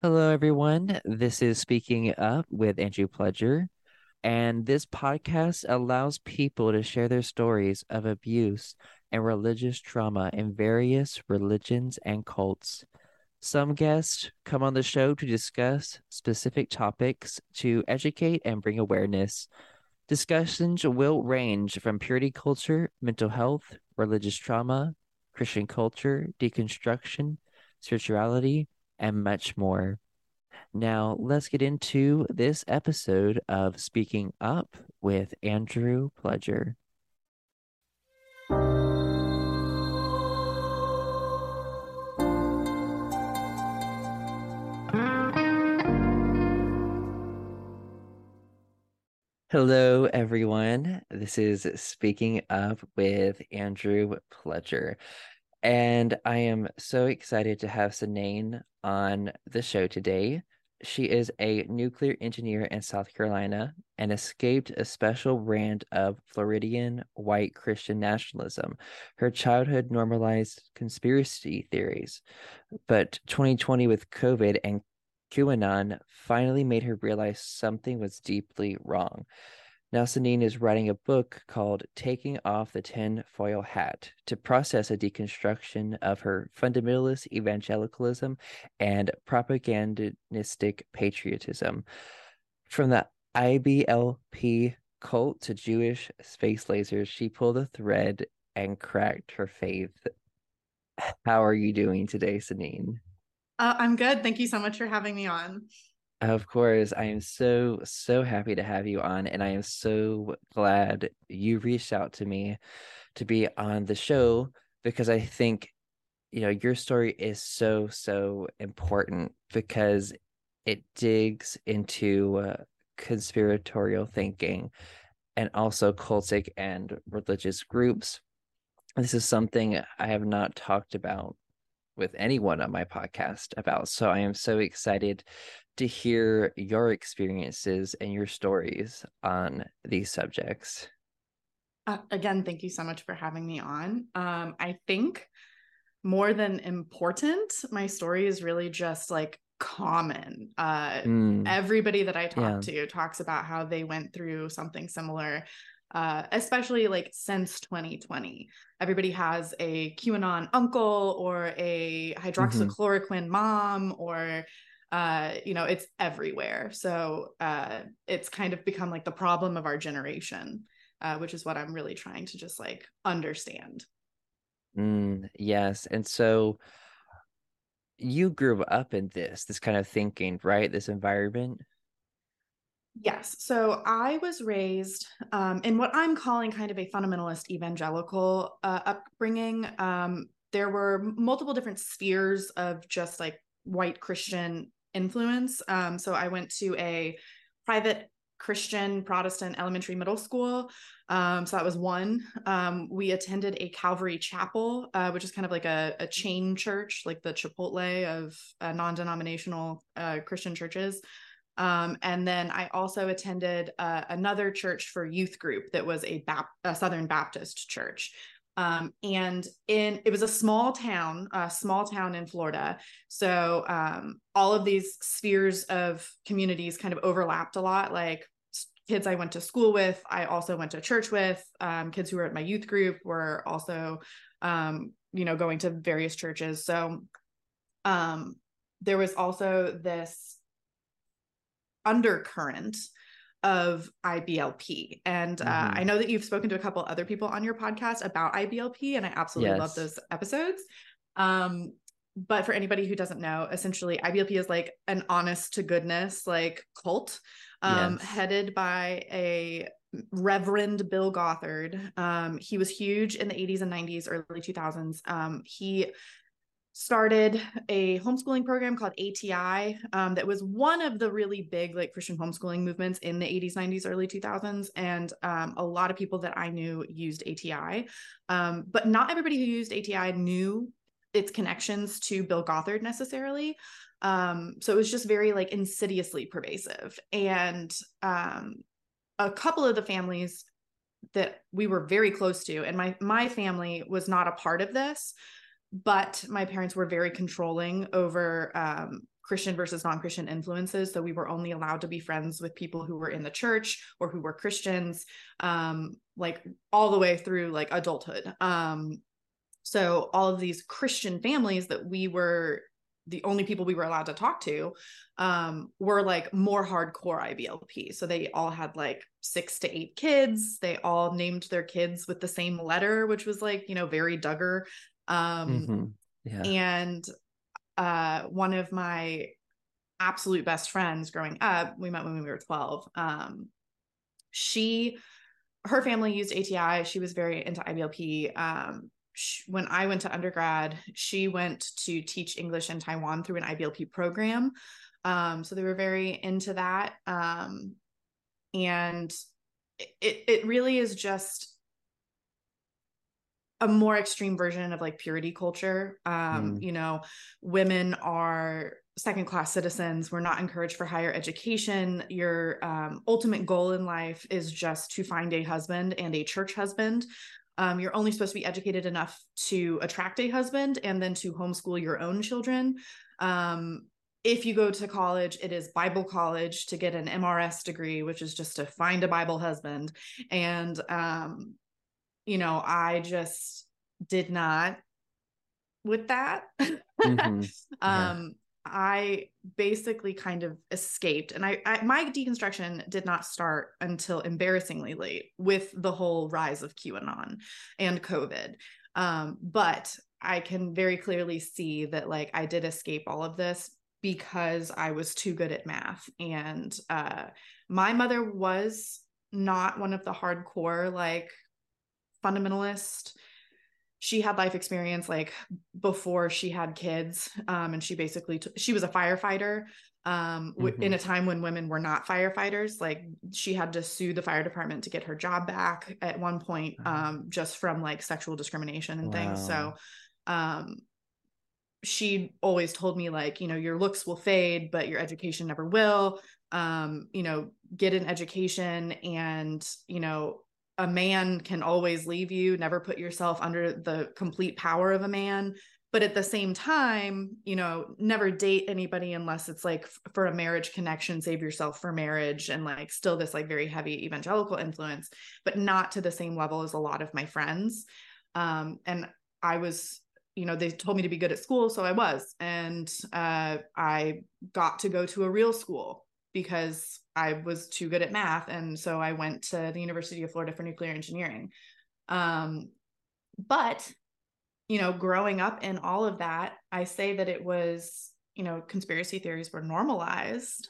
Hello, everyone. This is Speaking Up with Andrew Pledger. And this podcast allows people to share their stories of abuse and religious trauma in various religions and cults. Some guests come on the show to discuss specific topics to educate and bring awareness. Discussions will range from purity culture, mental health, religious trauma, Christian culture, deconstruction, spirituality, and much more. Now, let's get into this episode of Speaking Up with Andrew Pledger. Hello, everyone. This is Speaking Up with Andrew Pledger. And I am so excited to have Cynane on the show today. She is a nuclear engineer in South Carolina and escaped a special brand of Floridian white Christian nationalism. Her childhood normalized conspiracy theories, but 2020 with COVID and QAnon finally made her realize something was deeply wrong. Now, Cynane is writing a book called Taking Off the Tinfoil Hat to process a deconstruction of her fundamentalist evangelicalism and propagandistic patriotism. From the IBLP cult to Jewish space lasers, she pulled a thread and cracked her faith. How are you doing today, Cynane? Uh, I'm good. Thank you so much for having me on. Of course, I am so, so happy to have you on, and I am so glad you reached out to me to be on the show because I think, you know, your story is so, so important because it digs into uh, conspiratorial thinking and also cultic and religious groups. This is something I have not talked about with anyone on my podcast about. So I am so excited to hear your experiences and your stories on these subjects. Uh, again, thank you so much for having me on. Um, I think more than important, my story is really just like common. Uh, mm. Everybody that I talk yeah. to talks about how they went through something similar. Uh, especially like since 2020. Everybody has a QAnon uncle or a mm-hmm. hydroxychloroquine mm-hmm. mom or uh, you know, it's everywhere. So uh, it's kind of become like the problem of our generation, uh, which is what I'm really trying to just like understand. Mm, yes. And so you grew up in this, this kind of thinking, right? This environment. Yes. So I was raised um, in what I'm calling kind of a fundamentalist evangelical uh, upbringing. Um, there were multiple different spheres of just like white Christian influence. Um, so I went to a private Christian Protestant elementary middle school. Um, so that was one. Um, we attended a Calvary Chapel, uh, which is kind of like a, a, chain church, like the Chipotle of uh, non denominational uh, Christian churches. Um, and then I also attended uh, another church for youth group that was a, Bap- a Southern Baptist church. Um, and in it was a small town, a small town in Florida. So um, all of these spheres of communities kind of overlapped a lot. Like kids I went to school with, I also went to church with. Um, kids who were at my youth group were also, um, you know, going to various churches. So um, there was also this undercurrent of IBLP. And uh, mm-hmm. I know that you've spoken to a couple other people on your podcast about IBLP, and I absolutely yes. love those episodes. Um, but for anybody who doesn't know, essentially IBLP is like an honest to goodness like cult, um, yes. headed by a Reverend Bill Gothard. Um, he was huge in the 80s and 90s, early 2000s. Um, he started a homeschooling program called ATI um, that was one of the really big like Christian homeschooling movements in the 80s, 90s, early 2000s. And um, a lot of people that I knew used ATI, um, but not everybody who used ATI knew its connections to Bill Gothard necessarily. Um, so it was just very like insidiously pervasive. And um, a couple of the families that we were very close to, and my my family was not a part of this but my parents were very controlling over um, Christian versus non-Christian influences. So we were only allowed to be friends with people who were in the church or who were Christians, um, like all the way through like adulthood. Um, so all of these Christian families that we were the only people we were allowed to talk to um, were like more hardcore IBLP. So they all had like six to eight kids. They all named their kids with the same letter, which was like, you know, very Duggar. Um, mm-hmm. yeah. And uh, one of my absolute best friends growing up, we met when we were 12. Um, she, her family used ATI. She was very into IBLP. Um, when I went to undergrad, she went to teach English in Taiwan through an IBLP program. Um, so they were very into that. Um, and it, it really is just a more extreme version of like purity culture. Um, mm. You know, women are second class citizens. We're not encouraged for higher education. Your um, ultimate goal in life is just to find a husband and a church husband. Um, you're only supposed to be educated enough to attract a husband and then to homeschool your own children. Um, if you go to college, it is Bible college to get an MRS degree, which is just to find a Bible husband. And, um, you know, I just did not with that. Mm-hmm. yeah. um, I basically kind of escaped, and I, I, my deconstruction did not start until embarrassingly late with the whole rise of QAnon and COVID. Um, but I can very clearly see that like I did escape all of this because I was too good at math, and uh, my mother was not one of the hardcore like fundamentalist. She had life experience like before she had kids um, and she basically t- she was a firefighter um, w- mm-hmm. in a time when women were not firefighters. Like she had to sue the fire department to get her job back at one point um, just from like sexual discrimination and wow. things. So um, she always told me like you know your looks will fade but your education never will. Um, you know get an education and you know a man can always leave you, never put yourself under the complete power of a man. But at the same time, you know, never date anybody unless it's like for a marriage connection, save yourself for marriage and like still this like very heavy evangelical influence, but not to the same level as a lot of my friends. Um, and I was you know they told me to be good at school so i was and uh, i got to go to a real school because I was too good at math. And so I went to the University of Florida for nuclear engineering. Um, but, you know, growing up in all of that, I say that it was, you know, conspiracy theories were normalized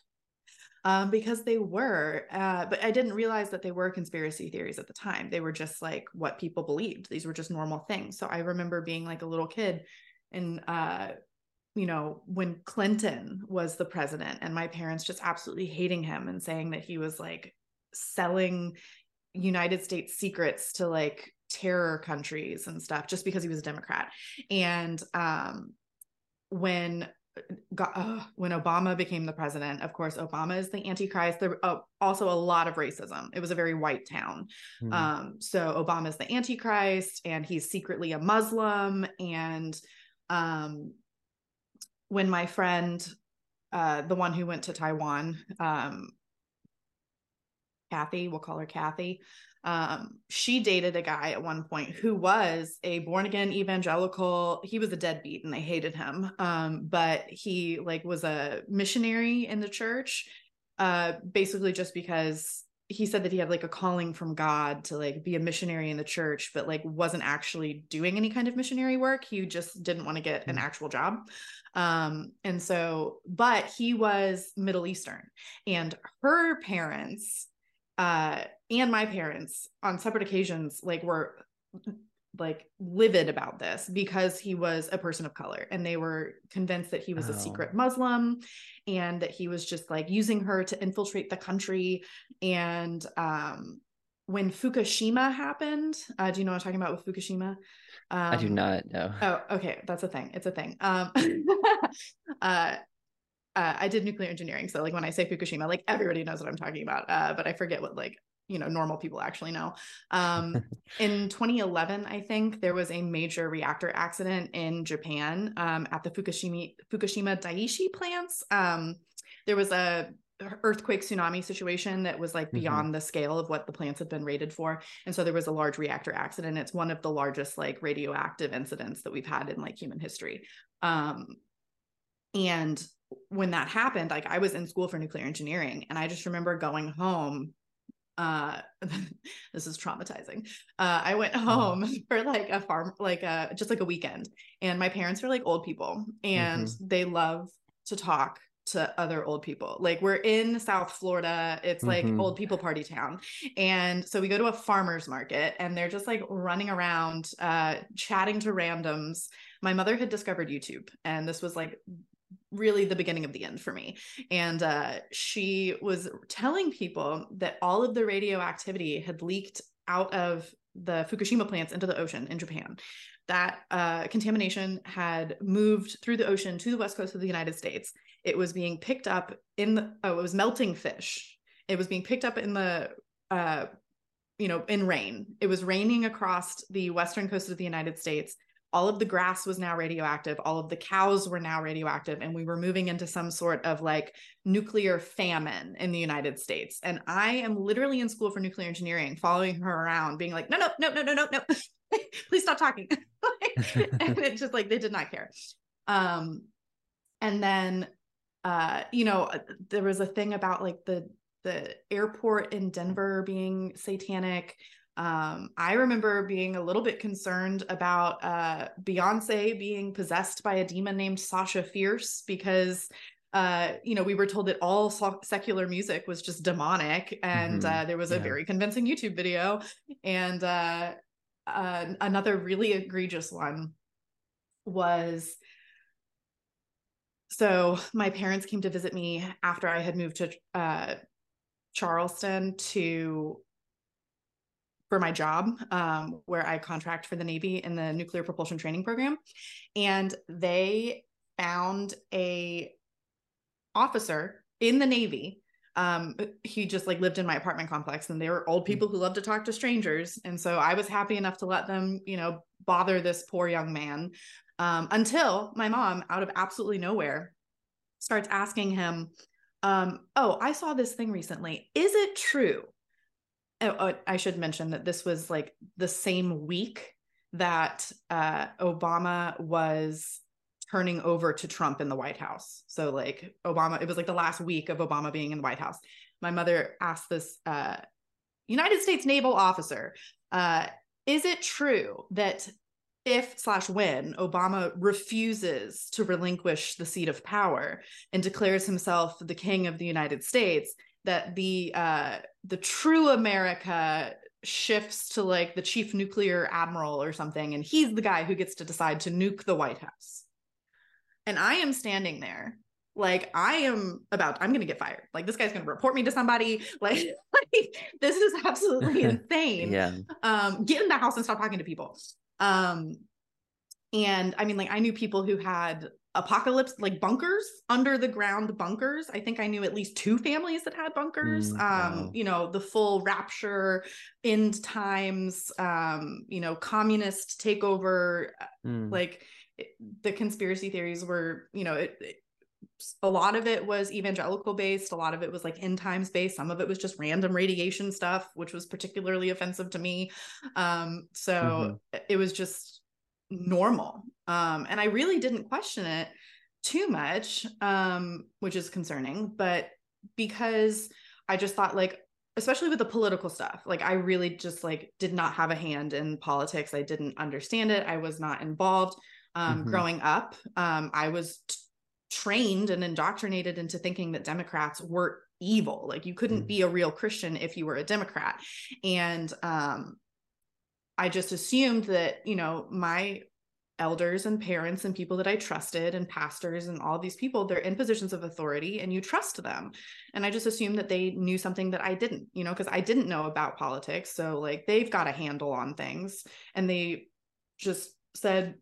um, because they were. Uh, but I didn't realize that they were conspiracy theories at the time. They were just like what people believed. These were just normal things. So I remember being like a little kid and uh, you know, when Clinton was the president and my parents just absolutely hating him and saying that he was like selling United States secrets to like terror countries and stuff just because he was a Democrat. And um, when got, uh, when Obama became the president, of course, Obama is the Antichrist. There uh, also a lot of racism. It was a very white town. Mm-hmm. Um, so Obama is the Antichrist, and he's secretly a Muslim. And um, when my friend, uh, the one who went to Taiwan, um, Kathy, we'll call her Kathy. Um, she dated a guy at one point who was a born again evangelical. He was a deadbeat and they hated him. Um, but he like was a missionary in the church, uh, basically just because he said that he had like a calling from God to like be a missionary in the church, but like wasn't actually doing any kind of missionary work. He just didn't want to get an mm. actual job. Um, and so, but he was Middle Eastern, and her parents, uh, and my parents on separate occasions, like were like livid about this because he was a person of color and they were convinced that he was oh. a secret muslim and that he was just like using her to infiltrate the country and um when fukushima happened uh do you know what i'm talking about with fukushima um, I do not know. Oh, okay. That's a thing. It's a thing. Um, uh, uh, I did nuclear engineering. So like when I say Fukushima, like everybody knows what I'm talking about. Uh, but I forget what like you know normal people actually know um, in 2011 i think there was a major reactor accident in japan um, at the fukushima fukushima daiichi plants um, there was a earthquake tsunami situation that was like mm-hmm. beyond mm-hmm. the scale of what the plants had been rated for and so there was a large reactor accident it's one of the largest like radioactive incidents that we've had in like human history um, and when that happened like i was in school for nuclear engineering and i just remember going home uh this is traumatizing uh i went mm-hmm. home mm-hmm. for like a farm like a just like a weekend and my parents are like old people and mm-hmm. they love to talk to other old people. Like we're in South Florida, it's like mm-hmm. old people party town. And so we go to a farmer's market and they're just like running around uh chatting to randoms. My mother had discovered YouTube and this was like really the beginning of the end for me. And uh, she was telling people that all of the radioactivity had leaked out of the Fukushima plants into the ocean in Japan. That uh, contamination had moved through the ocean to the west coast of the United States. It was being picked up in the, oh, it was melting fish. It was being picked up in the, uh, you know, in rain. It was raining across the western coast of the United States all of the grass was now radioactive all of the cows were now radioactive and we were moving into some sort of like nuclear famine in the united states. And i am literally in school for nuclear engineering following her around being like no no no no no no no please stop talking. And it's just like they did not care. Um and then uh you know there was a thing about like the the airport in denver being satanic um, I remember being a little bit concerned about uh, Beyonce being possessed by a demon named Sasha Fierce because, uh, you know, we were told that all so- secular music was just demonic, and mm-hmm. uh, there was a yeah. very convincing YouTube video. And uh, uh, another really egregious one was so my parents came to visit me after I had moved to uh, Charleston to for my job um, where I contract for the Navy in the nuclear propulsion training program. And they found a officer in the Navy. Um, he just like lived in my apartment complex and they were old hmm. people who love to talk to strangers. And so I was happy enough to let them, you know, bother this poor young man um, until my mom, out of absolutely nowhere, starts asking him, um, Oh, I saw this thing recently. Is it true Oh, oh, I should mention that this was like the same week that uh, Obama was turning over to Trump in the White House. So like Obama, it was like the last week of Obama being in the White House. My mother asked this uh, United States naval officer, uh, is it true that if slash when Obama refuses to relinquish the seat of power and declares himself the king of the United States, that the uh the true America shifts to like the chief nuclear admiral or something and he's the guy who gets to decide to nuke the White House. And I am standing there like I am about I'm to get fired. Like this guy's to report me to somebody. Like, like this is absolutely insane. yeah. Um get in the house and stop talking to people. Um and I mean like I knew people who had apocalypse like bunkers under the ground bunkers i think i knew at least two families that had bunkers mm, um wow. you know the full rapture end times um you know communist takeover uh, mm. like the conspiracy theories were you know it, it, a lot of it was evangelical based a lot of it was like end times based some of it was just random radiation stuff which was particularly offensive to me um so mm-hmm. it was just normal. Um, and I really didn't question it too much, um, which is concerning, but because I just thought like, especially with the political stuff, like I really just like did not have a hand in politics. I didn't understand it. I was not involved. Um, mm-hmm. growing up, um, I was t- trained and indoctrinated into thinking that Democrats were evil. Like you couldn't mm-hmm. be a real Christian if you were a Democrat. And um, I just assumed that, you know, my elders and parents and people that I trusted and pastors and all these people, they're in positions of authority and you trust them. And I just assumed that they knew something that I didn't, you know, because I didn't know about politics. So like they've got a handle on things and they just said,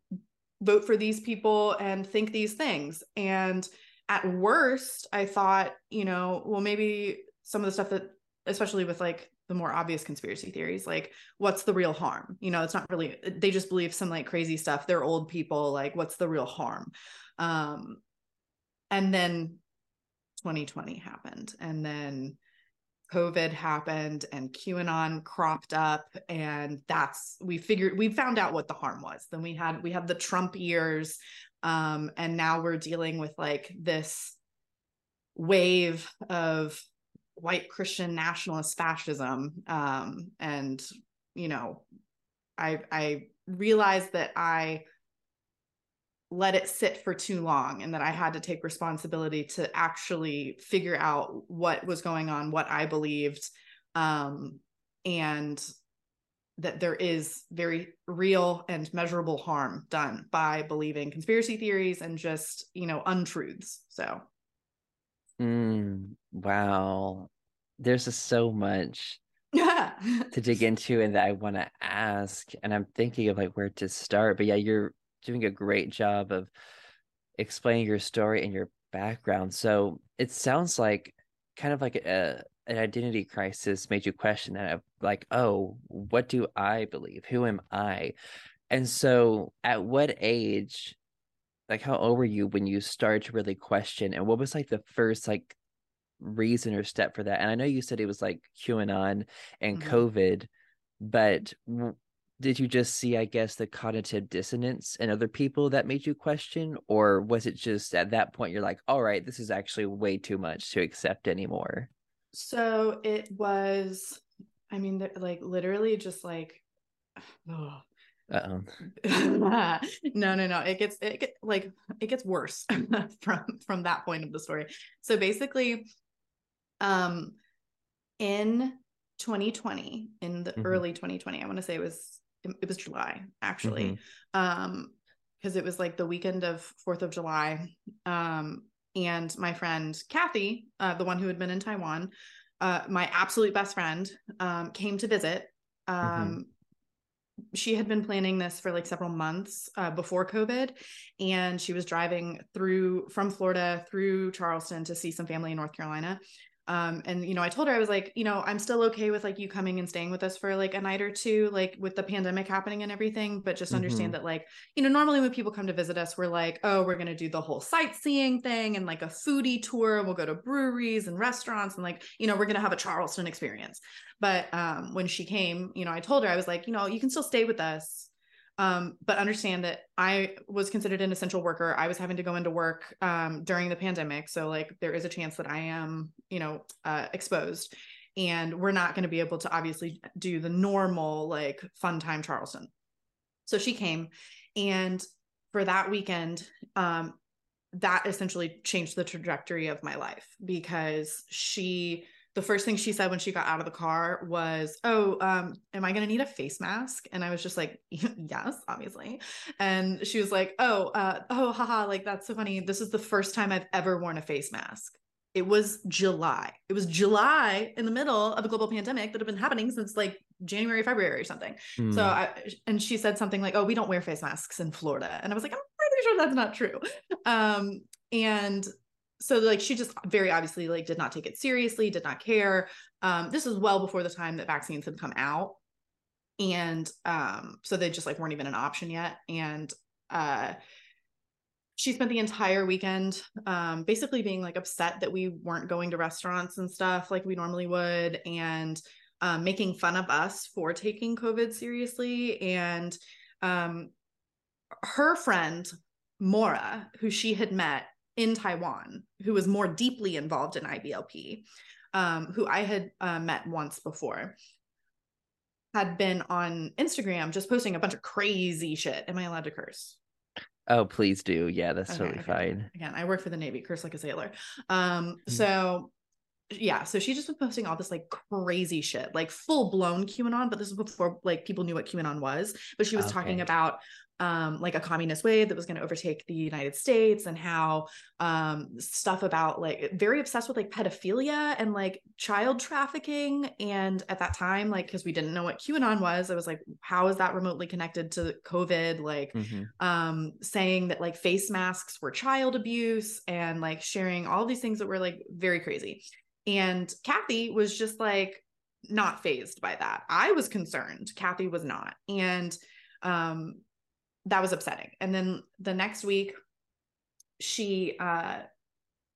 vote for these people and think these things. And at worst, I thought, you know, well, maybe some of the stuff that, especially with like the more obvious conspiracy theories like what's the real harm? You know it's not really they just believe some like crazy stuff. They're old people like what's the real harm? Um and then 2020 happened and then covid happened and qanon cropped up and that's we figured we found out what the harm was. Then we had we had the trump years um and now we're dealing with like this wave of white Christian nationalist fascism. Um, and, you know, I, I realized that I let it sit for too long and that I had to take responsibility to actually figure out what was going on, what I believed, um, and that there is very real and measurable harm done by believing conspiracy theories and just, you know, untruths. So Mm, wow. There's just so much to dig into and that I want to ask. And I'm thinking of like where to start. But yeah, you're doing a great job of explaining your story and your background. So it sounds like kind of like a an identity crisis made you question that of like, oh, what do I believe? Who am I? And so at what age like how old were you when you started to really question and what was like the first like reason or step for that and i know you said it was like qanon and mm-hmm. covid but did you just see i guess the cognitive dissonance in other people that made you question or was it just at that point you're like all right this is actually way too much to accept anymore so it was i mean like literally just like oh, uh-oh. no, no, no. It gets it get, like it gets worse from from that point of the story. So basically, um, in 2020, in the mm-hmm. early 2020, I want to say it was it, was July actually, mm-hmm. um, because it was like the weekend of Fourth of July. Um, and my friend Kathy, uh, the one who had been in Taiwan, uh, my absolute best friend, um, came to visit. Mm-hmm. Um. Mm-hmm she had been planning this for like several months uh, before COVID, and she was driving through from Florida through Charleston to see some family in North Carolina. Um, and you know, I told her I was like, you know, I'm still okay with like you coming and staying with us for like a night or two, like with the pandemic happening and everything. But just understand mm-hmm. that, like, you know, normally when people come to visit us, we're like, oh, we're gonna do the whole sightseeing thing and like a foodie tour. We'll go to breweries and restaurants and like, you know, we're gonna have a Charleston experience. But um, when she came, you know, I told her I was like, you know, you can still stay with us um, but understand that I was considered an essential worker. I was having to go into work um, during the pandemic. So, like, there is a chance that I am, you know, uh, exposed. And we're not going to be able to obviously do the normal, like, fun time Charleston. So she came. And for that weekend, um, that essentially changed the trajectory of my life because she the first thing she said when she got out of the car was, "Oh, um, am I going to need a face mask?" And I was just like, "Yes, obviously." And she was like, "Oh, uh, oh, haha, like that's so funny. This is the first time I've ever worn a face mask." It was July. It was July in the middle of a global pandemic that had been happening since like January, February or something. Mm. So I and she said something like, "Oh, we don't wear face masks in Florida." And I was like, "I'm pretty sure that's not true." Um, and so like she just very obviously like did not take it seriously did not care. Um this was well before the time that vaccines had come out. And um so they just like weren't even an option yet. And uh she spent the entire weekend um basically being like upset that we weren't going to restaurants and stuff like we normally would and um, making fun of us for taking covid seriously. And um her friend Mora, who she had met in Taiwan who was more deeply involved in IBLP, um, who I had uh, met once before, had been on Instagram just posting a bunch of crazy shit. Am I allowed to curse? Oh, please do. Yeah, that's okay, totally okay. fine. Again, I work for the Navy, curse like a sailor. Um, mm-hmm. so yeah, so she just was posting all this like crazy shit, like full blown QAnon, but this was before like people knew what QAnon was. But she was okay. talking about um, like a communist wave that was going to overtake the United States and how um, stuff about like very obsessed with like pedophilia and like child trafficking. And at that time, like, because we didn't know what QAnon was, I was like, how is that remotely connected to COVID? Like, mm-hmm. um, saying that like face masks were child abuse and like sharing all these things that were like very crazy. And Kathy was just like, not phased by that. I was concerned. Kathy was not. And um, that was upsetting. And then the next week, she uh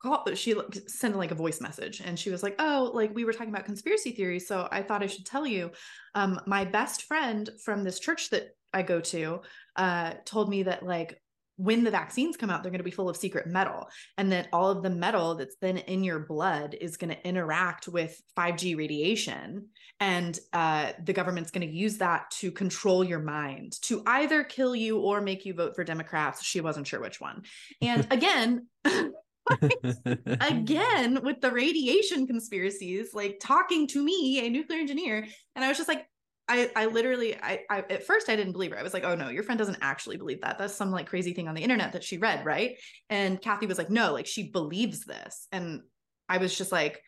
called she sent like a voice message and she was like oh like we were talking about conspiracy theories so i thought i should tell you um my best friend from this church that i go to uh told me that like when the vaccines come out, they're going to be full of secret metal, and that all of the metal that's then in your blood is going to interact with 5G radiation. And uh, the government's going to use that to control your mind to either kill you or make you vote for Democrats. She wasn't sure which one. And again, again with the radiation conspiracies like talking to me a nuclear engineer and i was just like I, I literally I, I at first I didn't believe her. I was like, oh no, your friend doesn't actually believe that. That's some like crazy thing on the internet that she read, right? And Kathy was like, no, like she believes this. And I was just like,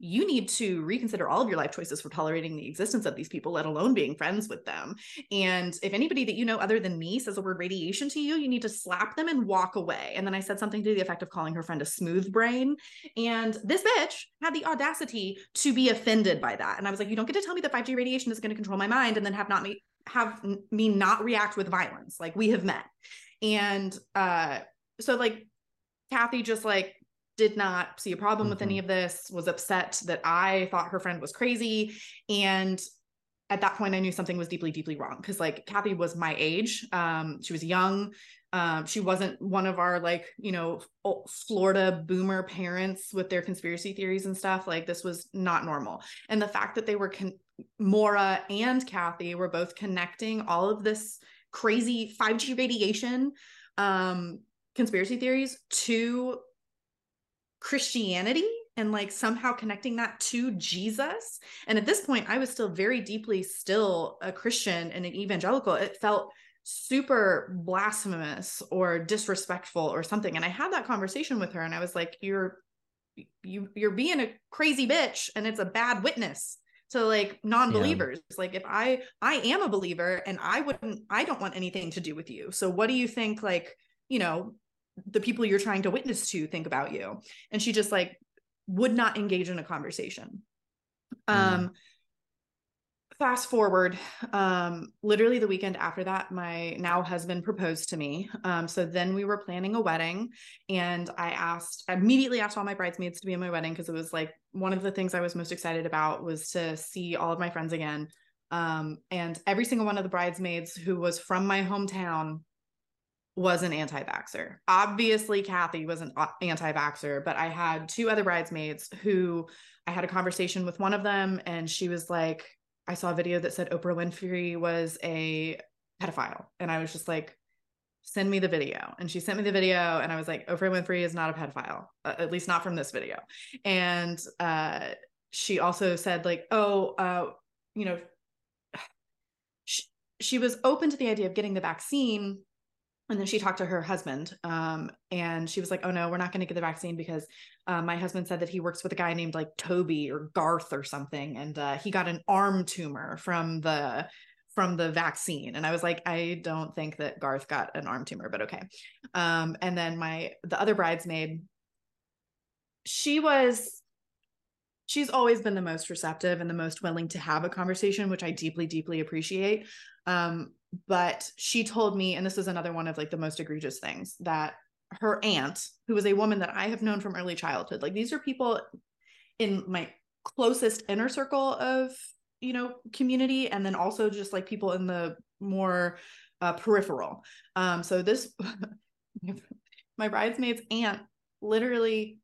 you need to reconsider all of your life choices for tolerating the existence of these people, let alone being friends with them. And if anybody that you know other than me says the word radiation to you, you need to slap them and walk away. And then I said something to the effect of calling her friend a smooth brain. And this bitch had the audacity to be offended by that. And I was like, you don't get to tell me that 5G radiation is going to control my mind and then have not me have me not react with violence. Like we have met. And uh so like Kathy just like did not see a problem mm-hmm. with any mm-hmm. of this, was upset that I thought her friend was crazy. And at that point, I knew something was deeply, deeply wrong because like Kathy was my age. Um, she was young. Um, she wasn't one of our like, you know, Florida boomer parents with their conspiracy theories and stuff. Like this was not normal. And the fact that they were con- Maura and Kathy were both connecting all of this crazy 5G radiation um conspiracy theories to Christianity and like somehow connecting that to Jesus. And at this point, I was still very deeply still a Christian and an evangelical. It felt super blasphemous or disrespectful or something. And I had that conversation with her and I was like, you're you you're being a crazy bitch and it's a bad witness to like non-believers yeah. like if i i am a believer and i wouldn't i don't want anything to do with you so what do you think like you know the people you're trying to witness to think about you. And she just like would not engage in a conversation. Mm. um fast forward um literally the weekend after that my now husband proposed to me. Um so then we were planning a wedding and i asked I immediately asked all my bridesmaids to be in my wedding because it was like one of the things i was most excited about was to see all of my friends again. Um and every single one of the bridesmaids who was from my hometown was an anti-vaxxer. Obviously, Kathy was an anti-vaxxer, but I had two other bridesmaids who I had a conversation with one of them, and she was like, I saw a video that said Oprah Winfrey was a pedophile. And I was just like, send me the video. And she sent me the video, and I was like, Oprah Winfrey is not a pedophile, uh, at least not from this video. And uh, she also said, like, oh, uh, you know, she, she was open to the idea of getting the vaccine and then she talked to her husband um, and she was like oh no we're not going to get the vaccine because uh, my husband said that he works with a guy named like toby or garth or something and uh, he got an arm tumor from the from the vaccine. And i was like i don't think that garth got an arm tumor but okay. Um, and then my the other bridesmaid she was she's always been the most receptive and the most willing to have a conversation which i deeply deeply appreciate um, but she told me and this is another one of like the most egregious things that her aunt who was a woman that i have known from early childhood like these are people in my closest inner circle of you know community and then also just like people in the more uh, peripheral. Um so this my bridesmaid's aunt literally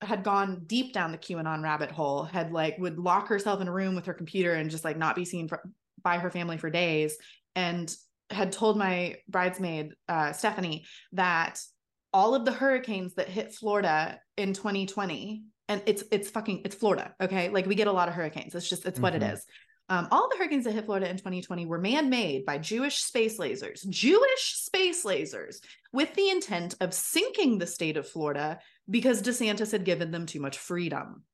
had gone deep down the qanon rabbit hole had like would lock herself in a room with her computer and just like not be seen for, by her family for days and had told my bridesmaid uh, Stephanie that all of the hurricanes that hit Florida in 2020 and it's it's fucking it's Florida okay like we get a lot of hurricanes it's just it's mm-hmm. what it mm-hmm. um, all the hurricanes that hit Florida in 2020 were man-made by Jewish space lasers Jewish space lasers with the intent of sinking the state of Florida because DeSantis had given them too much freedom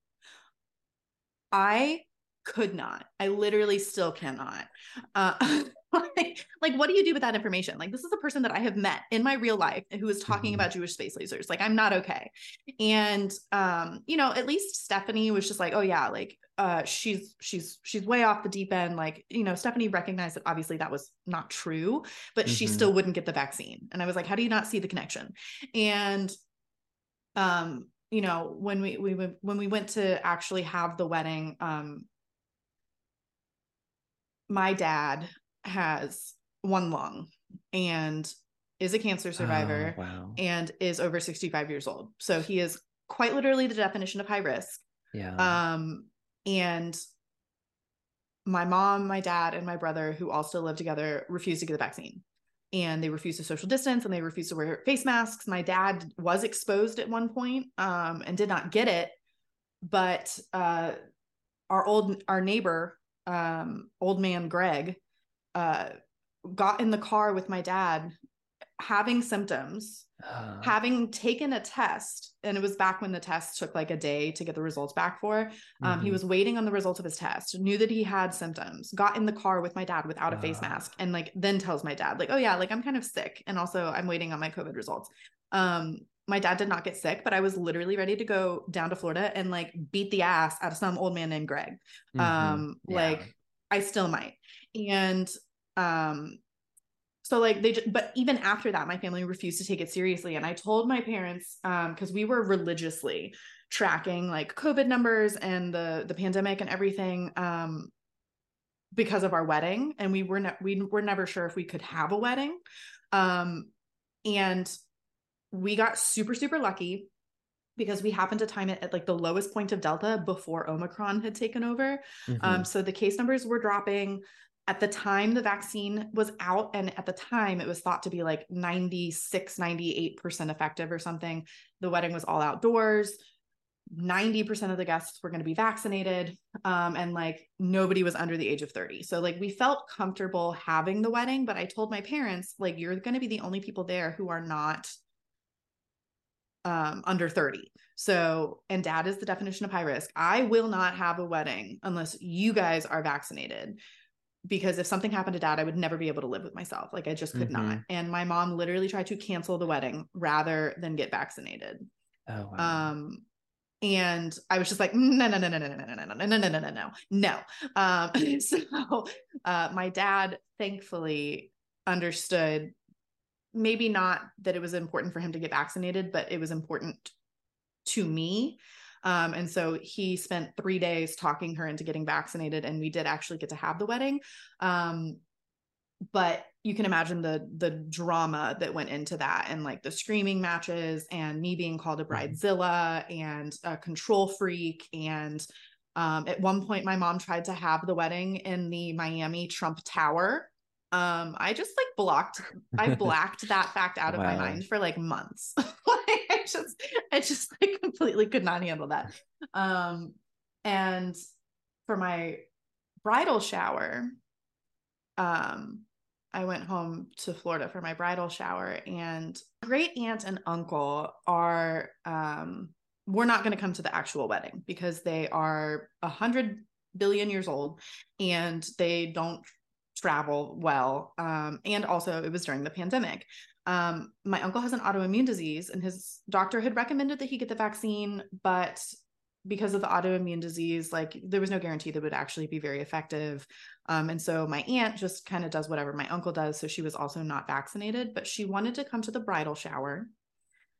I could not. I literally still cannot. Uh, like, like, what do you do with that information? Like, this is a person that I have met in my real life who is talking Mhm. about Jewish space lasers. Like, I'm not okay. And um, you know, at least Stephanie was just like, oh yeah, like uh she's she's she's way off the deep end. Like, you know, Stephanie recognized that obviously that was not true, but she Mhm. still wouldn't get the vaccine. And I was like, how do you not see the connection? And um, you know, when we we went- when we went to actually have the wedding, um my dad has one lung and is a cancer survivor Oh, wow. and is over 65 years old. So he is quite literally the definition of high risk. Yeah. Um, and my mom, my dad, and my brother, who all still live together, refused to get the vaccine. And they refused to social distance and they refused to wear face masks. My dad was exposed at one point um, and did not get it. But uh, our old our neighbor, um, old man Greg, uh, got in the car with my dad having symptoms Uh, having taken a test and it was back when the test took like a day to get the results back for. Um, he mhm. was waiting on the results of his test knew that he had symptoms got in the car with my dad without a face mask and like then tells my dad like oh yeah like i'm kind of sick and also i'm waiting on my covid results. Um my dad did not get sick but i was literally ready to go down to florida and like beat the ass out of some old man named greg. Mhm. um Yeah. like i still might. And um so like they just, but even after that my family refused to take it seriously. And i told my parents um because we were religiously tracking like covid numbers and the the pandemic and everything um because of our wedding. And we were ne- we were never sure if we could have a wedding. Um and we got super super lucky because we happened to time it at like the lowest point of delta before omicron had taken over Mhm. um, so the case numbers were dropping. At the time the vaccine was out, and at the time it was thought to be like 96, 98% effective or something. The wedding was all outdoors. 90% of the guests were going to be vaccinated. Um, and like nobody was under the age of 30. So like we felt comfortable having the wedding, but I told my parents, like, you're going to be the only people there who are not um under 30 so and dad is the definition of high risk i will not have a wedding unless you guys are vaccinated because if something happened to dad i would never be able to live with myself like i just could not Mhm. and my mom literally tried to cancel the wedding rather than get vaccinated oh wow. um and i was just like no no no no no no no no no no no no no no no no um so uh my dad thankfully understood maybe not that it was important for him to get vaccinated but it was important to me. Um and so he spent 3 days talking her into getting vaccinated and we did actually get to have the wedding. Um but you can imagine the the drama that went into that and like the screaming matches and me being called a bridezilla and a control freak. And um at one point my mom tried to have the wedding in the Miami Trump Tower um I just like blocked I blacked that fact out of my mind for like months. Like I just I just like completely could not handle that. Um and for my bridal shower um I went home to Florida for my bridal shower and great aunt and uncle are um we're not going to come to the actual wedding because they are a hundred billion years old and they don't travel well um and also it was during the pandemic um my uncle has an autoimmune disease and his doctor had recommended that he get the vaccine but because of the autoimmune disease like there was no guarantee that it would actually be very effective um, and so my aunt just kind of does whatever my uncle does. So she was also not vaccinated, but she wanted to come to the bridal shower.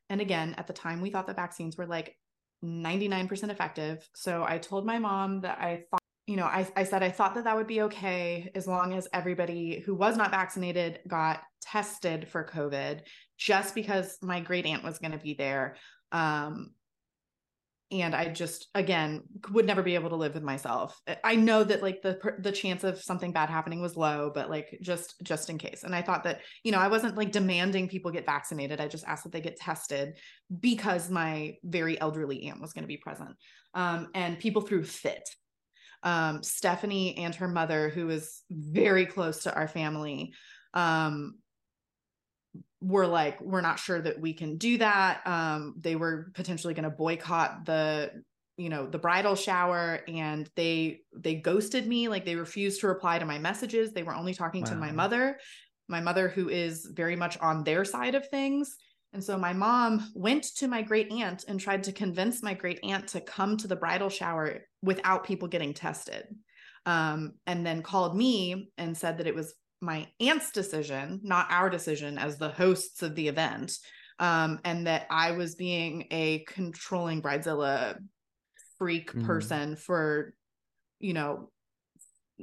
And again, at the time, we thought the vaccines were like 99% effective. So I told my mom that I thought, you know, I, I said I thought that that would be okay as long as everybody who was not vaccinated got tested for COVID, just because my great aunt was going to be there. Um, and I just again would never be able to live with myself. I know that like the the chance of something bad happening was low, but like just just in case. And I thought that you know I wasn't like demanding people get vaccinated. I just asked that they get tested because my very elderly aunt was going to be present. Um, and people threw fit. Um, Stephanie and her mother, who is very close to our family, um, were like we're not sure that we can do that. Um they were potentially going to boycott the you know the bridal shower and they they ghosted me like they refused to reply to my messages. They were only talking wow. to my mother my mother who is very much on their side of things and so my mom went to my great aunt and tried to convince my great aunt to come to the bridal shower without people getting tested um, and then called me and said that it was my aunt's decision not our decision as the hosts of the event um, and that I was being a controlling bridezilla freak mm. person for, you know,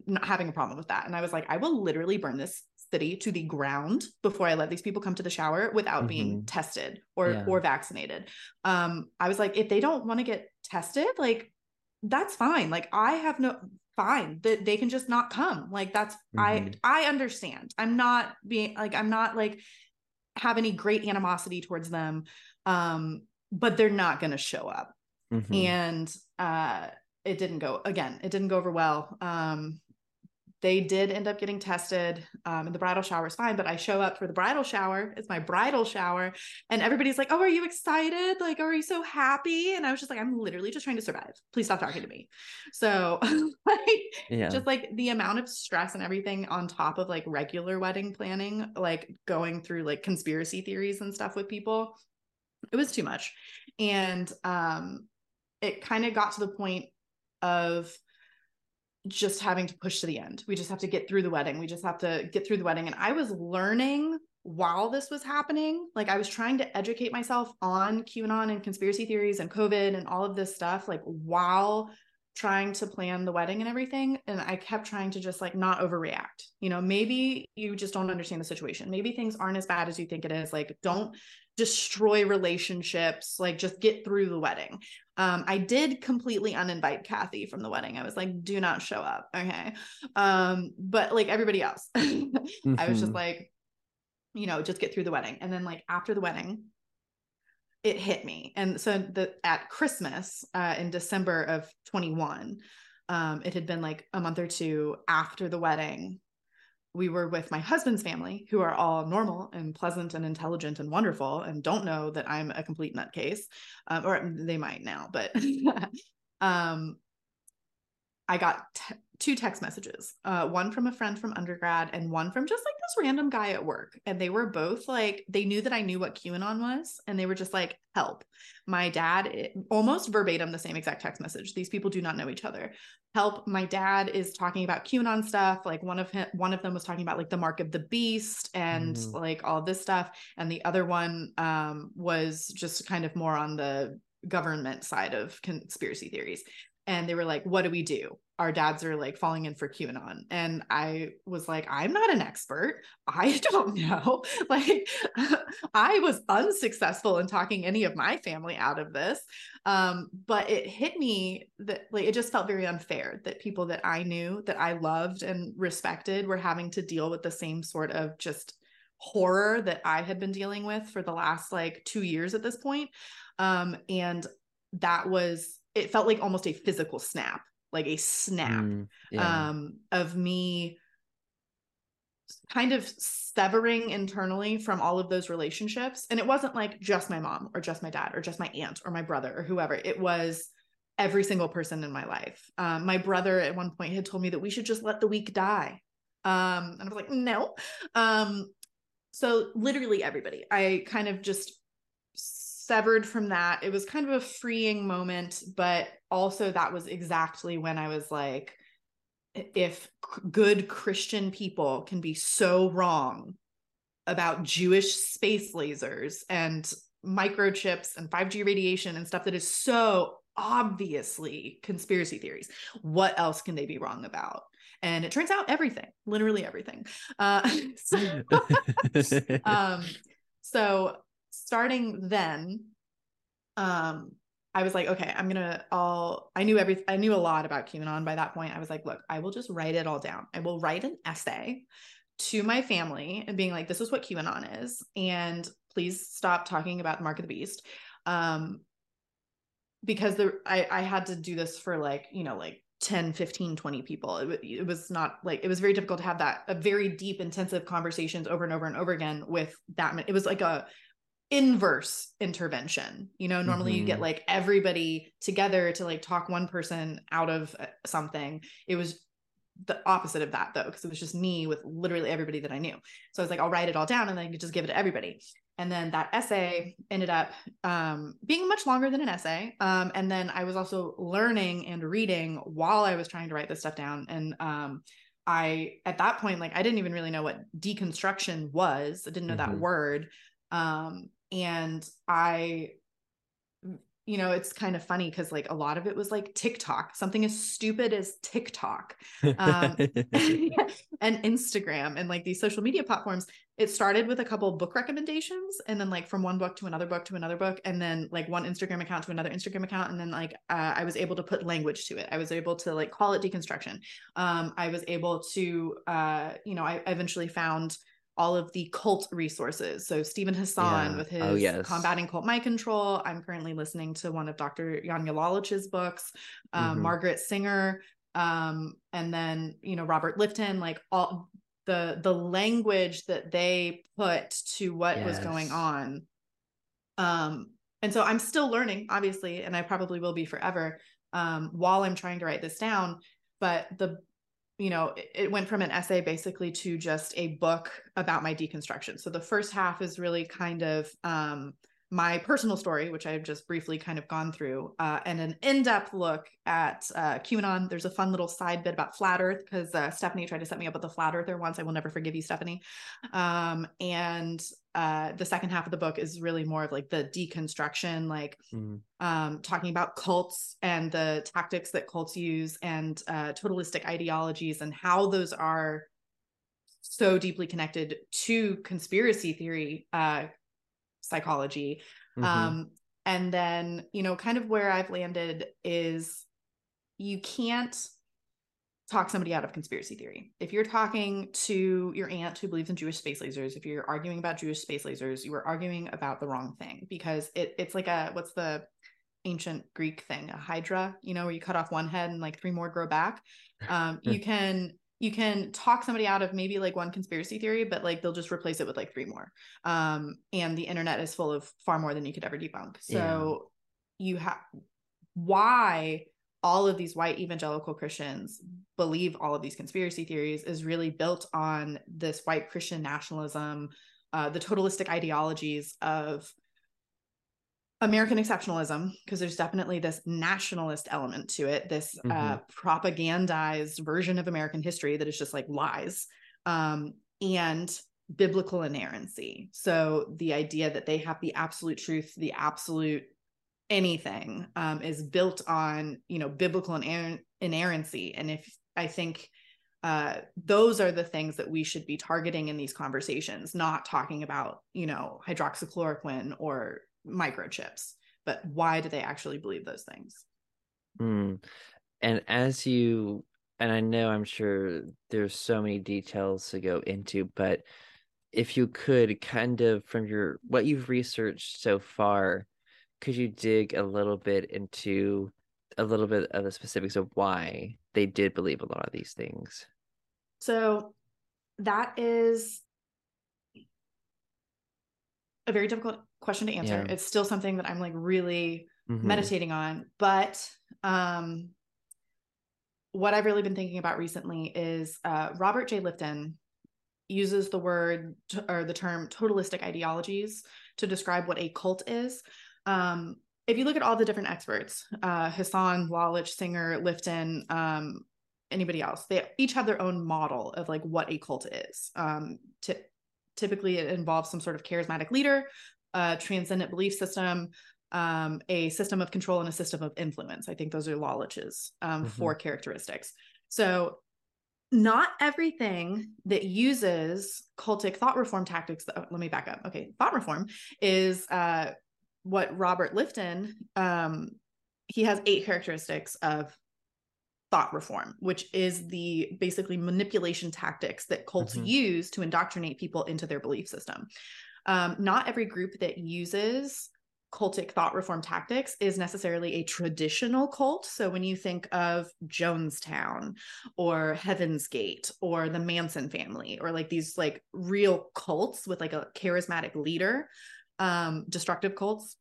not having a problem with that. And I was like, I will literally burn this city to the ground before I let these people come to the shower without mm-hmm. being tested or yeah. or vaccinated. Um, I was like, if they don't want to get tested, like that's fine. Like I have no fine that they can just not come. Like that's mm-hmm. I I understand. I'm not being like I'm not like have any great animosity towards them um but they're not going to show up mm-hmm. and uh it didn't go again it didn't go over well um they did end up getting tested um, and the bridal shower is fine but i show up for the bridal shower it's my bridal shower and everybody's like oh are you excited? Like are you so happy? And i was just like i'm literally just trying to survive. Please stop talking to me. So like yeah. just like the amount of stress and everything on top of like regular wedding planning like going through like conspiracy theories and stuff with people it was too much. And um it kind of got to the point of just having to push to the end. We just have to get through the wedding. We just have to get through the wedding. And I was learning while this was happening. Like I was trying to educate myself on QAnon and conspiracy theories and COVID and all of this stuff, like while trying to plan the wedding and everything. And I kept trying to just like not overreact. You know, maybe you just don't understand the situation. Maybe things aren't as bad as you think it is. Like, don't destroy relationships like just get through the wedding um i did completely uninvite kathy from the wedding. I was like do not show up. Okay. Um but like everybody else. Mm-hmm. i was just mm-hmm. like you know just get through the wedding. And then like after the wedding it hit me. And so the at christmas uh in december of 21 um it had been like a month or two after the wedding we were with my husband's family, who are all normal and pleasant and intelligent and wonderful, and don't know that I'm a complete nutcase, um, or they might now. But um, I got t- two text messages, uh, one from a friend from undergrad and one from just like this random guy at work. And they were both like, they knew that I knew what QAnon was. And they were just like, help. My dad, it, almost verbatim, the same exact text message. These people do not know each other. Help. My dad is talking about QAnon stuff. Like one of him, one of them was talking about like the mark of the beast and mm. like all this stuff. And the other one um, was just kind of more on the government side of conspiracy theories and they were like, What do we do? Our dads are like falling in for QAnon. And I was like, I'm not an expert. I don't know. Like, I was unsuccessful in talking any of my family out of this. Um, but it hit me that, like, it just felt very unfair that people that I knew, that I loved and respected, were having to deal with the same sort of just horror that I had been dealing with for the last like two years at this point. Um, and that was it felt like almost a physical snap, like a snap mm, yeah. um, of me kind of severing internally from all of those relationships. And it wasn't like just my mom or just my dad or just my aunt or my brother or whoever. It was every single person in my life. Um, my brother at one point had told me that we should just let the weak die. Um, and I was like, no. Um, so literally everybody, I kind of just severed from that. It was kind of a freeing moment, but also that was exactly when I was like, if good Christian people can be so wrong about Jewish space lasers and microchips and 5G radiation and stuff that is so obviously conspiracy theories, what else can they be wrong about? And it turns out everything, literally everything. Uh, so, um, so starting then um I was like, okay, I'm gonna all I knew every I knew a lot about QAnon by that point. I was like, look, I will just write it all down. I will write an essay to my family and being like, this is what QAnon is. And please stop talking about the mark of the beast. Um because the I, I had to do this for like, you know, like 10 15 20 people it, it, was not like it was very difficult to have that a very deep intensive conversations over and over and over again with that it was like a inverse intervention. You know, normally mm-hmm. you get mm-hmm. like everybody together to like talk one person out of uh, something. It was the opposite of that though, because it was just me with literally everybody that I knew. So I was like, I'll write it all down and then I could just give it to everybody. And then that essay ended up um, being much longer than an essay. Um, and then I was also learning and reading while I was trying to write this stuff down. And um, I, at that point, like I didn't even really know what deconstruction was. I didn't know mm-hmm. that word. Um, and I you know, it's kind of funny because like a lot of it was like TikTok, something as stupid as TikTok um, and Instagram and like these social media platforms. It started with a couple book recommendations and then like from one book to another book to another book and then like one Instagram account to another Instagram account. And then like uh, I was able to put language to it. I was able to like call it deconstruction. Um, I was able to, uh, you know, I eventually found all of the cult resources. So Steven Hassan yeah. with oh, his oh, yes. combating cult mind control. I'm currently listening to one of Dr. Janja Lalich's books, um, mm-hmm. Margaret Singer, um, and then you know Robert Lifton. Like all the the language that they put to what yes. was going on. Um, and so I'm still learning, obviously, and I probably will be forever um, while I'm trying to write this down. But the you know, it went from an essay basically to just a book about my deconstruction. So the first half is really kind of um, my personal story, which I've just briefly kind of gone through, uh, and an in depth look at uh, QAnon. There's a fun little side bit about flat Earth because uh, Stephanie tried to set me up with a flat earther once. I will never forgive you, Stephanie. Um, and uh, the second half of the book is really more of like the deconstruction, like mm. um, talking about cults and the tactics that cults use and uh, totalistic ideologies and how those are so deeply connected to conspiracy theory uh, psychology. Mm-hmm. Um, and then, you know, kind of where I've landed is you can't talk somebody out of conspiracy theory. If you're talking to your aunt who believes in Jewish space lasers, if you're arguing about Jewish space lasers, you are arguing about the wrong thing because it it's like a what's the ancient Greek thing, a hydra, you know, where you cut off one head and like three more grow back. Um, you can you can talk somebody out of maybe like one conspiracy theory but like they'll just replace it with like three more um and the internet is full of far more than you could ever debunk so yeah. you have why all of these white evangelical christians believe all of these conspiracy theories is really built on this white christian nationalism uh, the totalistic ideologies of American exceptionalism, because there's definitely this nationalist element to it, this uh, mm-hmm. uh, propagandized version of American history that is just like lies, um, and biblical inerrancy. So the idea that they have the absolute truth, the absolute anything, um, is built on you know biblical iner- inerrancy. And if I think uh, those are the things that we should be targeting in these conversations, not talking about you know hydroxychloroquine or microchips but why do they actually believe those things mm. and as you and i know i'm sure there's so many details to go into but if you could kind of from your what you've researched so far could you dig a little bit into a little bit of the specifics of why they did believe a lot of these things so that is a very difficult question to answer. Yeah. It's still something that I'm like really mm-hmm. meditating on. But um, what I've really been thinking about recently is uh, Robert J. Lifton uses the word t- or the term totalistic ideologies to describe what a cult is. Um, if you look at all the different experts, uh, Hassan, Lalich, Singer, Lifton, um, anybody else, they each have their own model of like what a cult is. Um, t- typically, it involves some sort of charismatic leader a transcendent belief system, um, a system of control, and a system of influence. I think those are Lalich's um, mm-hmm. four characteristics. So, not everything that uses cultic thought reform tactics. Oh, let me back up. Okay, thought reform is uh, what Robert Lifton. Um, he has eight characteristics of thought reform, which is the basically manipulation tactics that cults mm-hmm. use to indoctrinate people into their belief system um, not every group that uses cultic thought reform tactics is necessarily a traditional cult. So when you think of Jonestown or Heaven's Gate or the Manson family or like these like real cults with like a charismatic leader, um, destructive cults,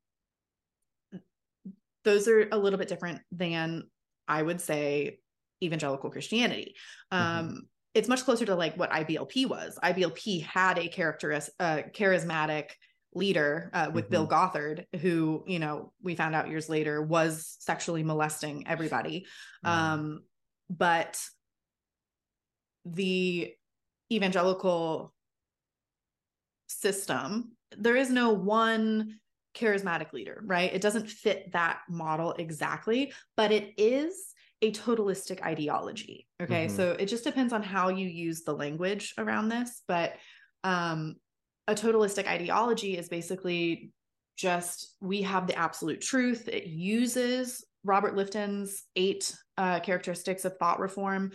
those are a little bit different than I would say evangelical Christianity. Mm-hmm. Um. It's much closer to like what IBLP was. IBLP had a character, uh, charismatic leader uh, with mm-hmm. Bill Gothard, who you know we found out years later was sexually molesting everybody. Mm-hmm. Um, but the evangelical system, there is no one charismatic leader, right? It doesn't fit that model exactly, but it is a totalistic ideology. Okay. Mm-hmm. So it just depends on how you use the language around this. But um, a totalistic ideology is basically just we have the absolute truth. It uses Robert Lifton's eight uh, characteristics of thought reform.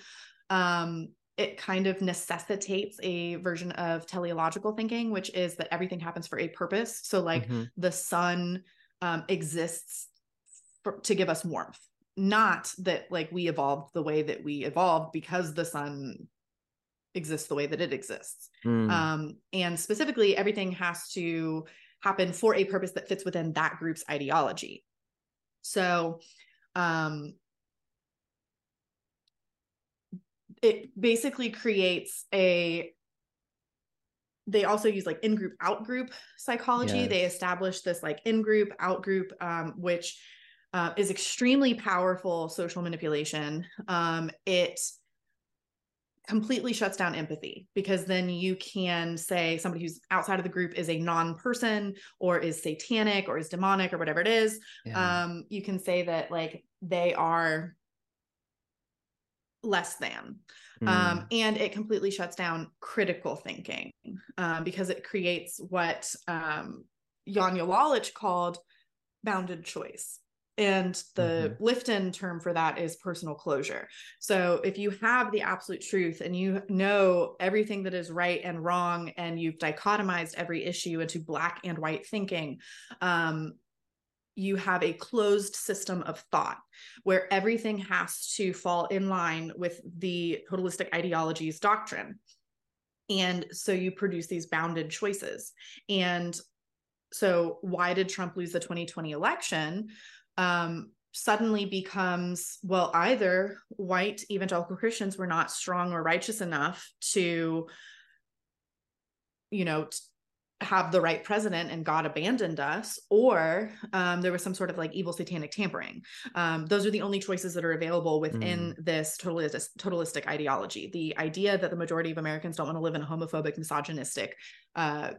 Um, it kind of necessitates a version of teleological thinking, which is that everything happens for a purpose. So, like mm-hmm. the sun um, exists for, to give us warmth, not that like we evolved the way that we evolved because the sun exists the way that it exists. Mm. Um, and specifically, everything has to happen for a purpose that fits within that group's ideology. So, um, it basically creates a they also use like in group out group psychology yes. they establish this like in group out group um, which uh, is extremely powerful social manipulation um, it completely shuts down empathy because then you can say somebody who's outside of the group is a non-person or is satanic or is demonic or whatever it is yeah. um, you can say that like they are less than. Mm. Um, and it completely shuts down critical thinking um, because it creates what um, Lalich called bounded choice. And the mm-hmm. Lifton term for that is personal closure. So if you have the absolute truth and you know everything that is right and wrong, and you've dichotomized every issue into black and white thinking, um, you have a closed system of thought where everything has to fall in line with the totalistic ideology's doctrine. And so you produce these bounded choices. And so, why did Trump lose the 2020 election? Um, suddenly becomes well, either white evangelical Christians were not strong or righteous enough to, you know, have the right president and God abandoned us, or um, there was some sort of like evil satanic tampering. Um, those are the only choices that are available within mm. this totalistic, totalistic ideology. The idea that the majority of Americans don't want to live in a homophobic, misogynistic, uh,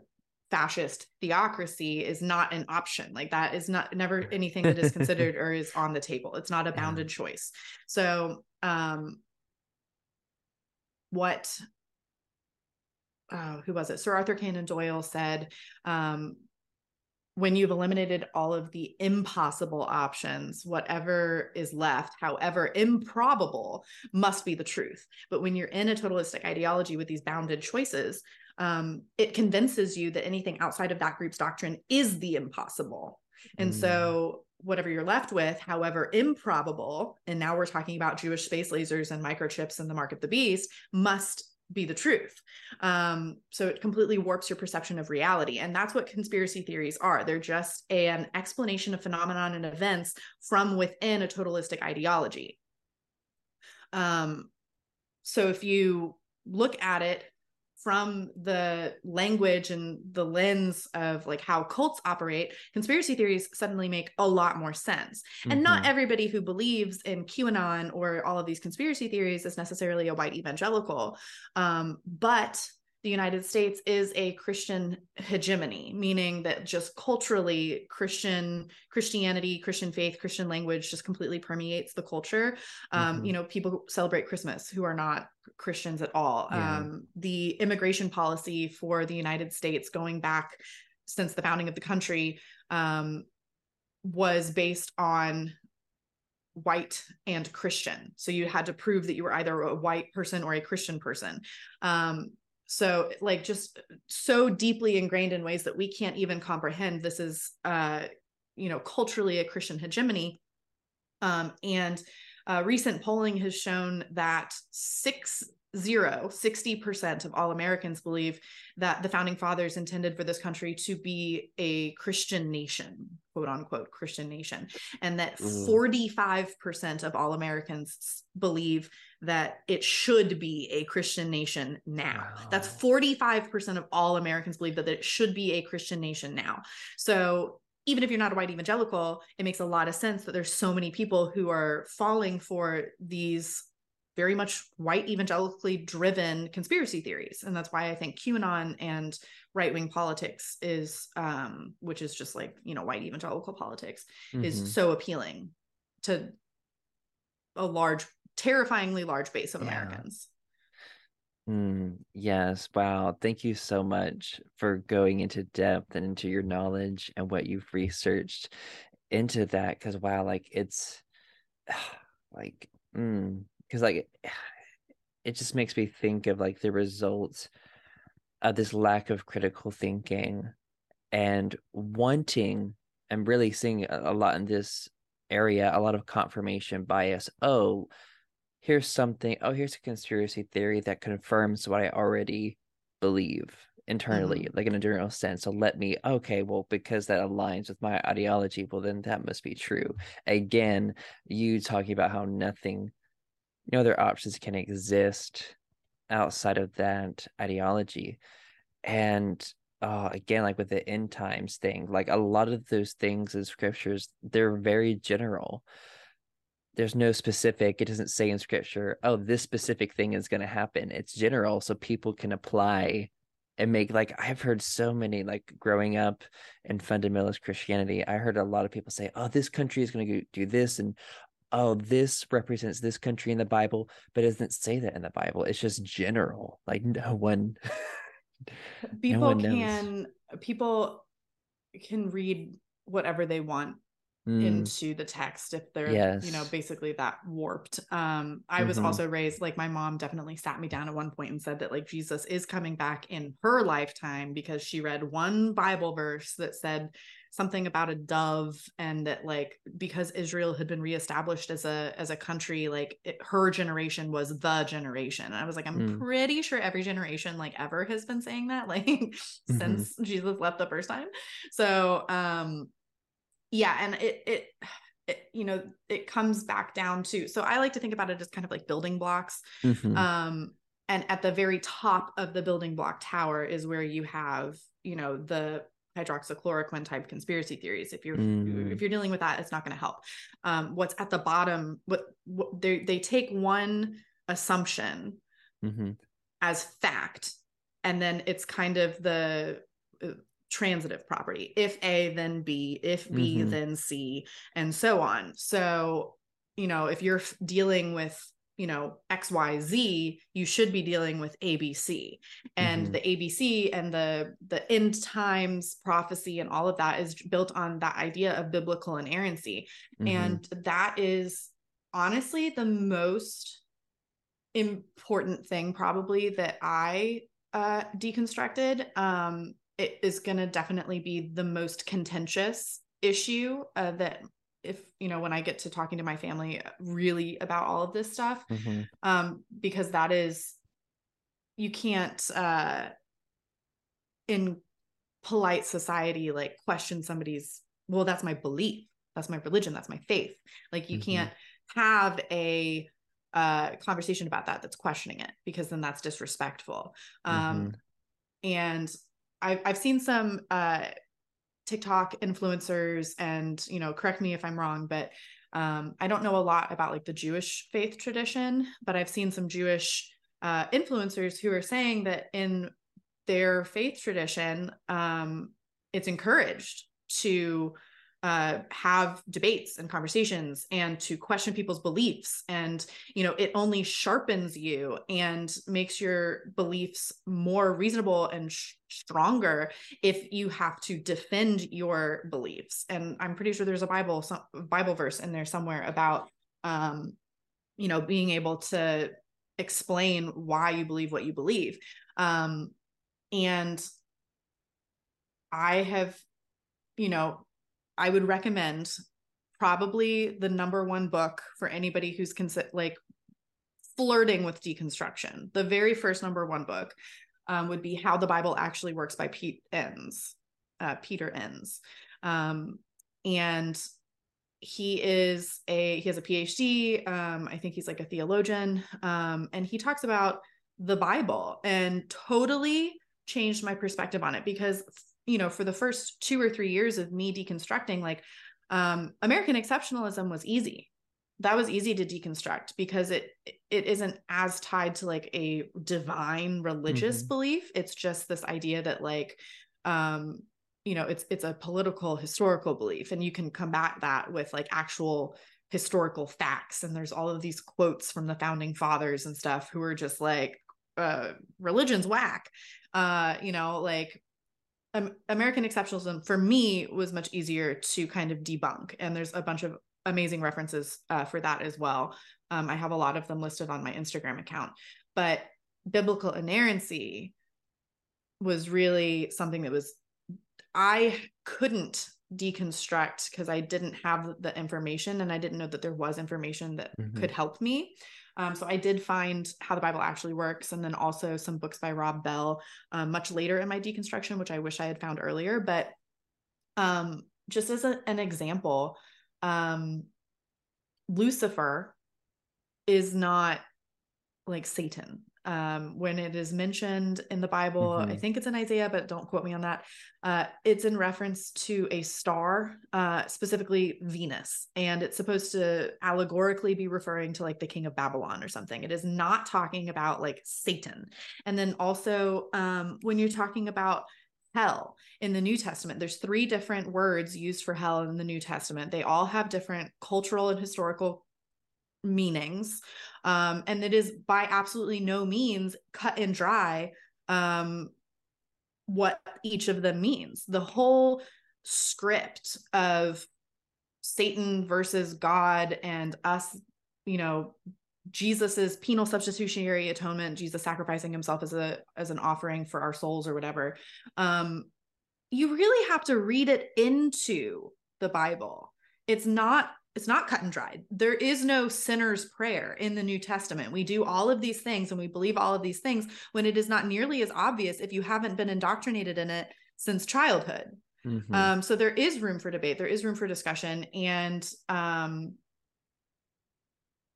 fascist theocracy is not an option. Like that is not never anything that is considered or is on the table. It's not a bounded yeah. choice. So, um, what uh, who was it? Sir Arthur Conan Doyle said, um, when you've eliminated all of the impossible options, whatever is left, however improbable, must be the truth. But when you're in a totalistic ideology with these bounded choices, um, it convinces you that anything outside of that group's doctrine is the impossible. And mm. so, whatever you're left with, however improbable, and now we're talking about Jewish space lasers and microchips and the mark of the beast, must be the truth. Um, so it completely warps your perception of reality. And that's what conspiracy theories are. They're just an explanation of phenomenon and events from within a totalistic ideology. Um, so if you look at it from the language and the lens of like how cults operate, conspiracy theories suddenly make a lot more sense. Mm-hmm. And not mm-hmm. everybody who believes in QAnon or all of these conspiracy theories is necessarily a white evangelical. Um, but the United States is a Christian hegemony, meaning that just culturally, Christian Christianity, Christian faith, Christian language just completely permeates the culture. Um, mm-hmm. You know, people celebrate Christmas who are not Christians at all. Yeah. Um, the immigration policy for the United States, going back since the founding of the country, um, was based on white and Christian. So you had to prove that you were either a white person or a Christian person. Um, so like just so deeply ingrained in ways that we can't even comprehend this is uh you know culturally a christian hegemony. Um and uh, recent polling has shown that six zero 60% of all americans believe that the founding fathers intended for this country to be a christian nation quote unquote christian nation and that mm. 45% of all americans believe that it should be a christian nation now wow. that's 45% of all americans believe that it should be a christian nation now so even if you're not a white evangelical, it makes a lot of sense that there's so many people who are falling for these very much white evangelically driven conspiracy theories and that's why i think qanon and right-wing politics is um which is just like you know white evangelical politics mm-hmm. is so appealing to a large terrifyingly large base of yeah. americans Mm, yes. Wow. Thank you so much for going into depth and into your knowledge and what you've researched into that. Cause wow, like it's like, mm, because like it just makes me think of like the results of this lack of critical thinking and wanting and really seeing a lot in this area a lot of confirmation bias. Oh here's something oh here's a conspiracy theory that confirms what i already believe internally mm-hmm. like in a general sense. So let me okay well because that aligns with my ideology well then that must be true. Again you talking about how nothing no other options can exist outside of that ideology. And uh, again like with the end times thing like a lot of those things in scriptures they're very general. There's no specific it doesn't say in scripture oh this specific thing is going to happen. It's general so people can apply and make like i've heard so many like growing up in fundamentalist christianity i heard a lot of people say oh this country is going to do this and oh, this represents this country in the Bible, but it doesn't say that in the Bible. It's just general. Like no one people no one can people can read whatever they want mm. into the text if they're yes. you know basically that warped um i mm-hmm. was also raised like my mom definitely sat me down at one point and said that like jesus is coming back in her lifetime because she read one bible verse that said something about a dove and that like because Israel had been reestablished as a as a country like it, her generation was the generation and I was like I'm mm. pretty sure every generation like ever has been saying that like mm-hmm. since Jesus left the first time so um yeah and it, it it you know it comes back down to so I like to think about it as kind of like building blocks mm-hmm. um and at the very top of the building block tower is where you have you know the hydroxychloroquine type conspiracy theories if you're mm. if you're dealing with that it's not going to help um, what's at the bottom what, what they they take one assumption mm-hmm. as fact and then it's kind of the uh, transitive property if a then b if b mm-hmm. then c and so on so you know if you're dealing with you know xyz you should be dealing with abc and mm-hmm. the abc and the the end times prophecy and all of that is built on that idea of biblical inerrancy mm-hmm. and that is honestly the most important thing probably that i uh deconstructed um it is going to definitely be the most contentious issue uh, that if you know when i get to talking to my family really about all of this stuff mm-hmm. um because that is you can't uh in polite society like question somebody's well that's my belief that's my religion that's my faith like you mm-hmm. can't have a uh conversation about that that's questioning it because then that's disrespectful um mm-hmm. and I've, I've seen some uh TikTok influencers and, you know, correct me if I'm wrong, but um, I don't know a lot about like the Jewish faith tradition, but I've seen some Jewish uh, influencers who are saying that in their faith tradition, um, it's encouraged to uh, have debates and conversations and to question people's beliefs. And you know it only sharpens you and makes your beliefs more reasonable and sh- stronger if you have to defend your beliefs. And i'm pretty sure there's a bible some bible verse in there somewhere about um you know being able to explain why you believe what you believe. Um and i have you know I would recommend probably the number one book for anybody who's consider like flirting with deconstruction. The very first number one book um, would be How the Bible Actually Works by Pete Enns, uh, Peter Enns. Um, and he is a he has a phd um, i think he's like a theologian um, and he talks about the bible and totally changed my perspective on it because you know for the first two or three years of me deconstructing like um, american exceptionalism was easy. That was easy to deconstruct because it it isn't as tied to like a divine religious mm-hmm. belief. It's just this idea that like um you know it's it's a political historical belief and you can combat that with like actual historical facts. And there's all of these quotes from the founding fathers and stuff who are just like uh religion's whack. Uh you know like um, american exceptionalism for me was much easier to kind of debunk and there's a bunch of amazing references uh, for that as well um, i have a lot of them listed on my instagram account but biblical inerrancy was really something that was I couldn't deconstruct because I didn't have the information and I didn't know that there was information that mm-hmm. could help me. Um, so I did find how the Bible actually works, and then also some books by Rob Bell um, much later in my deconstruction, which I wish I had found earlier. But um, just as a, an example, um, Lucifer is not like Satan um, when it is mentioned in the Bible. Mm-hmm. I think it's in Isaiah, but don't quote me on that. Uh, it's in reference to a star, uh, specifically Venus, and it's supposed to allegorically be referring to like the king of Babylon or something. It is not talking about like Satan. And then also, um, when you're talking about hell in the New Testament. There's three different words used for hell in the New Testament. They all have different cultural and historical meanings um, and it is by absolutely no means cut and dry um, what each of them means. The whole script of satan versus god and us you know jesus's penal substitutionary atonement jesus sacrificing himself as a as an offering for our souls or whatever um you really have to read it into the bible. It's not it's not cut and dried. There is no sinner's prayer in the New Testament. We do all of these things and we believe all of these things when it is not nearly as obvious if you haven't been indoctrinated in it since childhood. Mm-hmm. Um, so there is room for debate, there is room for discussion, and um,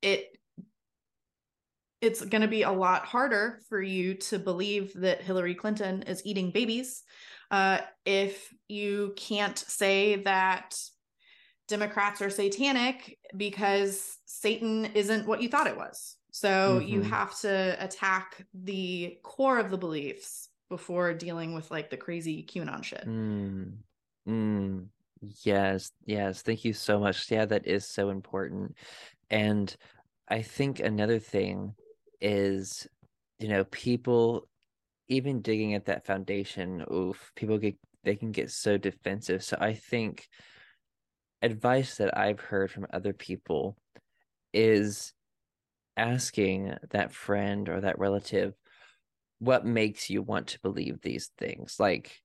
it it's going to be a lot harder for you to believe that Hillary Clinton is eating babies uh, if you can't say that Democrats are satanic because Satan isn't what you thought it was. So mm-hmm. you have to attack the core of the beliefs before dealing with like the crazy QAnon shit. Mm. Mm. Yes, yes. Thank you so much. Yeah, that is so important. And I think another thing is, you know, people even digging at that foundation, oof, people get they can get so defensive. So I think advice that I've heard from other people is asking that friend or that relative what makes you want to believe these things? Like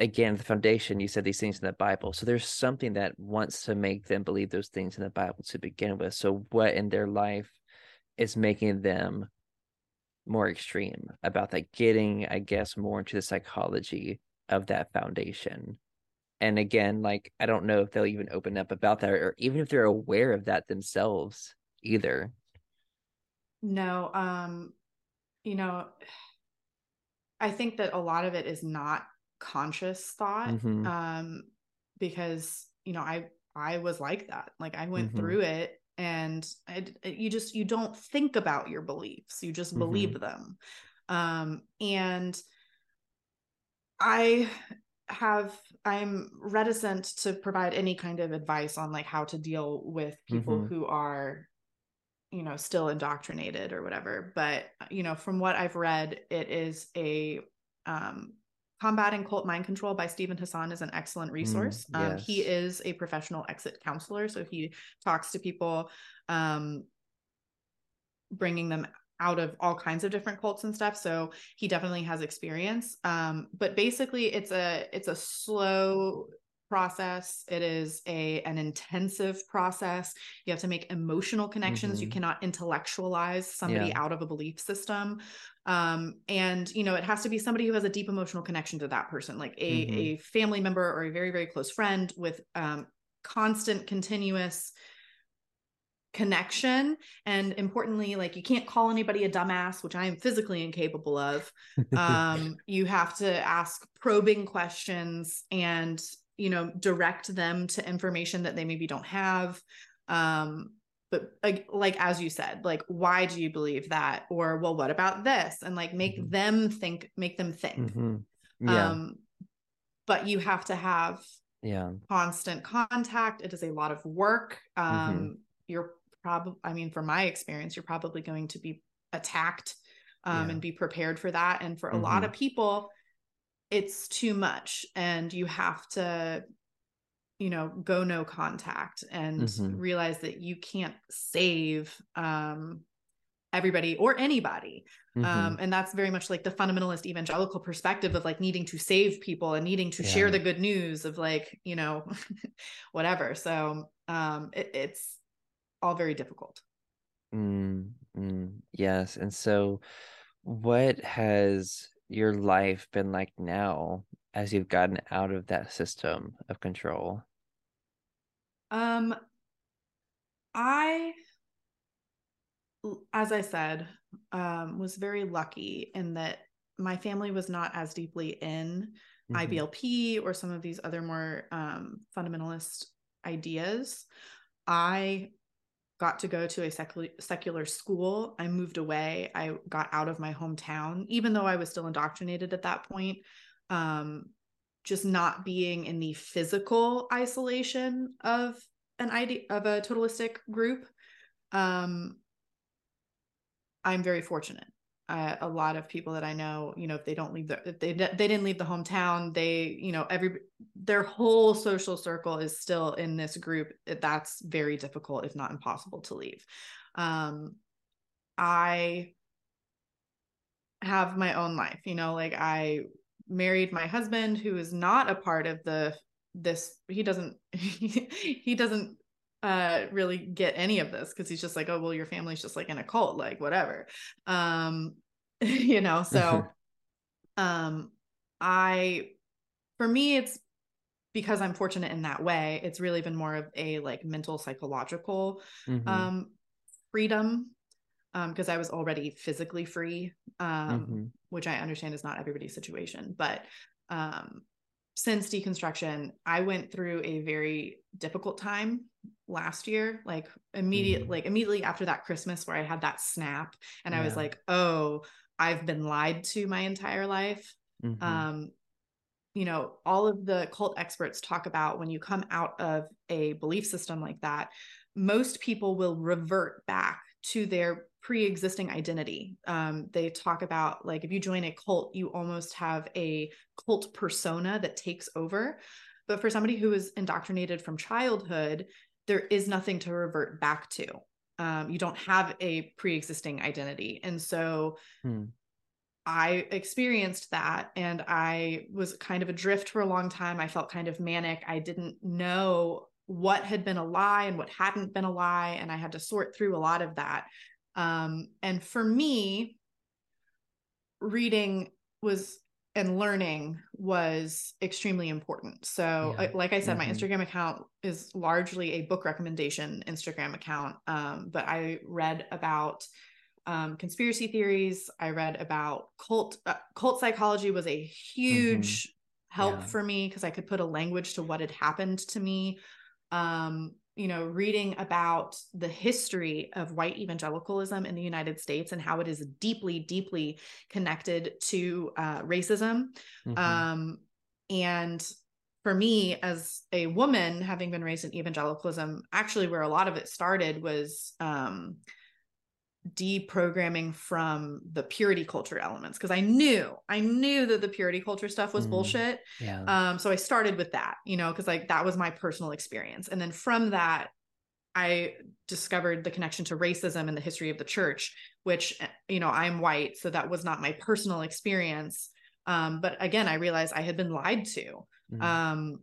again the foundation you said these things in the bible. So there's something that wants to make them believe those things in the bible to begin with. So what in their life is making them more extreme about that? Getting i guess more into the psychology of that foundation and again like i don't know if they'll even open up about that or even if they're aware of that themselves either no um you know i think that a lot of it is not conscious thought mm-hmm. um because you know i i was like that like i went mm-hmm. through it and I, you just you don't think about your beliefs you just believe mm-hmm. them um and i have i'm reticent to provide any kind of advice on like how to deal with people mm-hmm. who are you know still indoctrinated or whatever but you know from what i've read it is a um combating cult mind control by steven Hassan is an excellent mm, resource mm, yes. um, he is a professional exit counselor so he talks to people um bringing them out of all kinds of different cults and stuff so he definitely has experience um but basically it's a it's a slow process it is a an intensive process you have to make emotional connections mm-hmm. you cannot intellectualize somebody yeah. out of a belief system um and you know it has to be somebody who has a deep emotional connection to that person like a mm-hmm. a family member or a very very close friend with um constant continuous connection and importantly like you can't call anybody a dumbass which i am physically incapable of um you have to ask probing questions and you know direct them to information that they maybe don't have um but like, like as you said like why do you believe that or well what about this and like make mm-hmm. them think make them think mm-hmm. yeah. um but you have to have yeah constant contact it is a lot of work mm-hmm. um mm-hmm. you're probably i mean from my experience you're probably going to be attacked um, yeah. and be prepared for that and for a lot mm-hmm. of people it's too much and you have to you know go no contact and mm-hmm. realize that you can't save um everybody or anybody mm-hmm. um and that's very much like the fundamentalist evangelical perspective of like needing to save people and needing to yeah. share the good news of like you know whatever so um it, it's all very difficult mm, mm, yes and so what has your life been like now as you've gotten out of that system of control? Um, I, as I said, um, was very lucky in that my family was not as deeply in mm-hmm. IBLP or some of these other more um, fundamentalist ideas. I got to go to a secular, secular school. I moved away. I got out of my hometown, even though I was still indoctrinated at that point. Um, just not being in the physical isolation of an idea of a totalistic group. Um, I'm very fortunate uh, a lot of people that I know, you know, if they don't leave the, if they they didn't leave the hometown, they, you know, every their whole social circle is still in this group. That's very difficult, if not impossible, to leave. Um, I have my own life, you know, like I married my husband, who is not a part of the this. He doesn't he doesn't uh really get any of this because he's just like oh well your family's just like in a cult like whatever um you know so um i for me it's because i'm fortunate in that way it's really been more of a like mental psychological mm-hmm. um freedom um because i was already physically free um mm-hmm. which i understand is not everybody's situation but um since deconstruction, I went through a very difficult time last year, like immediate, mm-hmm. like immediately after that Christmas where I had that snap and yeah. I was like, oh, I've been lied to my entire life. Mm-hmm. Um, you know, all of the cult experts talk about when you come out of a belief system like that, most people will revert back to their pre-existing identity um, they talk about like if you join a cult you almost have a cult persona that takes over but for somebody who is indoctrinated from childhood there is nothing to revert back to um, you don't have a pre-existing identity and so hmm. I experienced that and I was kind of adrift for a long time. I felt kind of manic. I didn't know what had been a lie and what hadn't been a lie. And I had to sort through a lot of that. Um, and for me, reading was and learning was extremely important. So, yeah. like I said, mm-hmm. my Instagram account is largely a book recommendation Instagram account. Um, but I read about um, conspiracy theories. I read about cult. Uh, cult psychology was a huge mm-hmm. help yeah. for me because I could put a language to what had happened to me. Um, you know, reading about the history of white evangelicalism in the United States and how it is deeply, deeply connected to uh, racism. Mm-hmm. Um, and for me, as a woman, having been raised in evangelicalism, actually, where a lot of it started was um, deprogramming from the purity culture elements because I knew I knew that the purity culture stuff was mm, bullshit. Yeah. Um so I started with that, you know, cuz like that was my personal experience. And then from that I discovered the connection to racism and the history of the church, which eh, you know, I'm white, so that was not my personal experience. Um but again, I realized I had been lied to. Mm. Um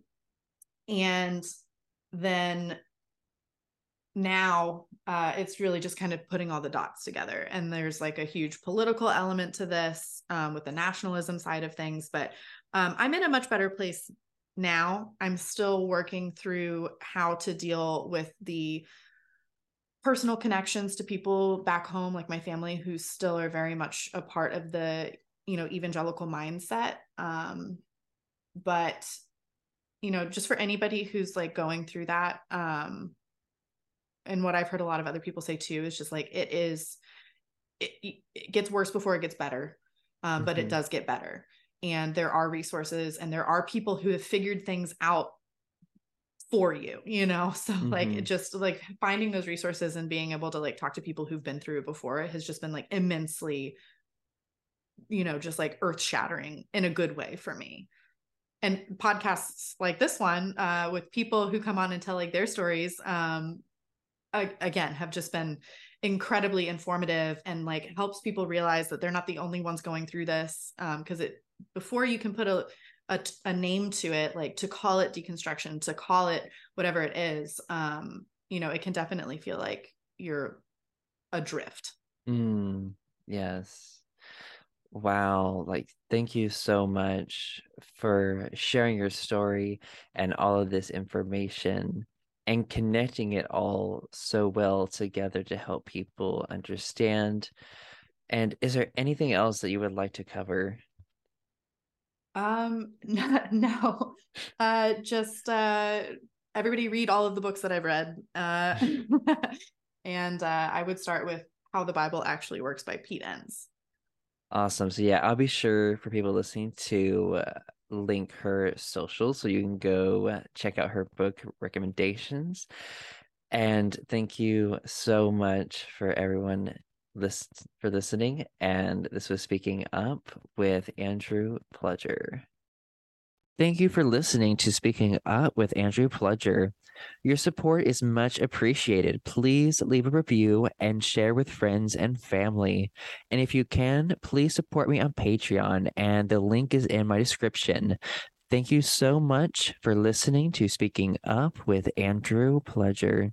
and then now uh, it's really just kind of putting all the dots together. And there's like a huge political element to this um, with the nationalism side of things. But um, I'm in a much better place now. I'm still working through how to deal with the personal connections to people back home, like my family, who still are very much a part of the you know evangelical mindset. Um, but you know, just for anybody who's like going through that, um, and what I've heard a lot of other people say too is just like it is it, it gets worse before it gets better. Um, mm-hmm. but it mm-hmm. does get better. And there are resources and there are people who have figured things out for you, you know? So mm-hmm. like just like finding those resources and being able to like talk to people who've been through it before it has just been like immensely, you know, just like earth shattering in a good way for me and podcasts like this one uh, with people who come on and tell like their stories um, again have just been incredibly informative and like helps people realize that they're not the only ones going through this because um, it before you can put a, a, a name to it like to call it deconstruction to call it whatever it is um you know it can definitely feel like you're adrift. Mm, yes. Wow, like thank you so much for sharing your story and all of this information and connecting it all so well together to help people understand. And is there anything else that you would like to cover? Um no. Uh just uh everybody read all of the books that I've read. Uh and uh I would start with How the Bible Actually Works by Pete Enns. Awesome. So yeah, I'll be sure for people listening to uh, link her social so you can go uh, check out her book recommendations. And thank you so much for everyone list for listening. And this was speaking up with Andrew Pledger. Thank you for listening to Speaking Up with Andrew Pledger. Your support is much appreciated. Please leave a review and share with friends and family. And if you can, please support me on Patreon, and the link is in my description. Thank you so much for listening to Speaking Up with Andrew Pledger.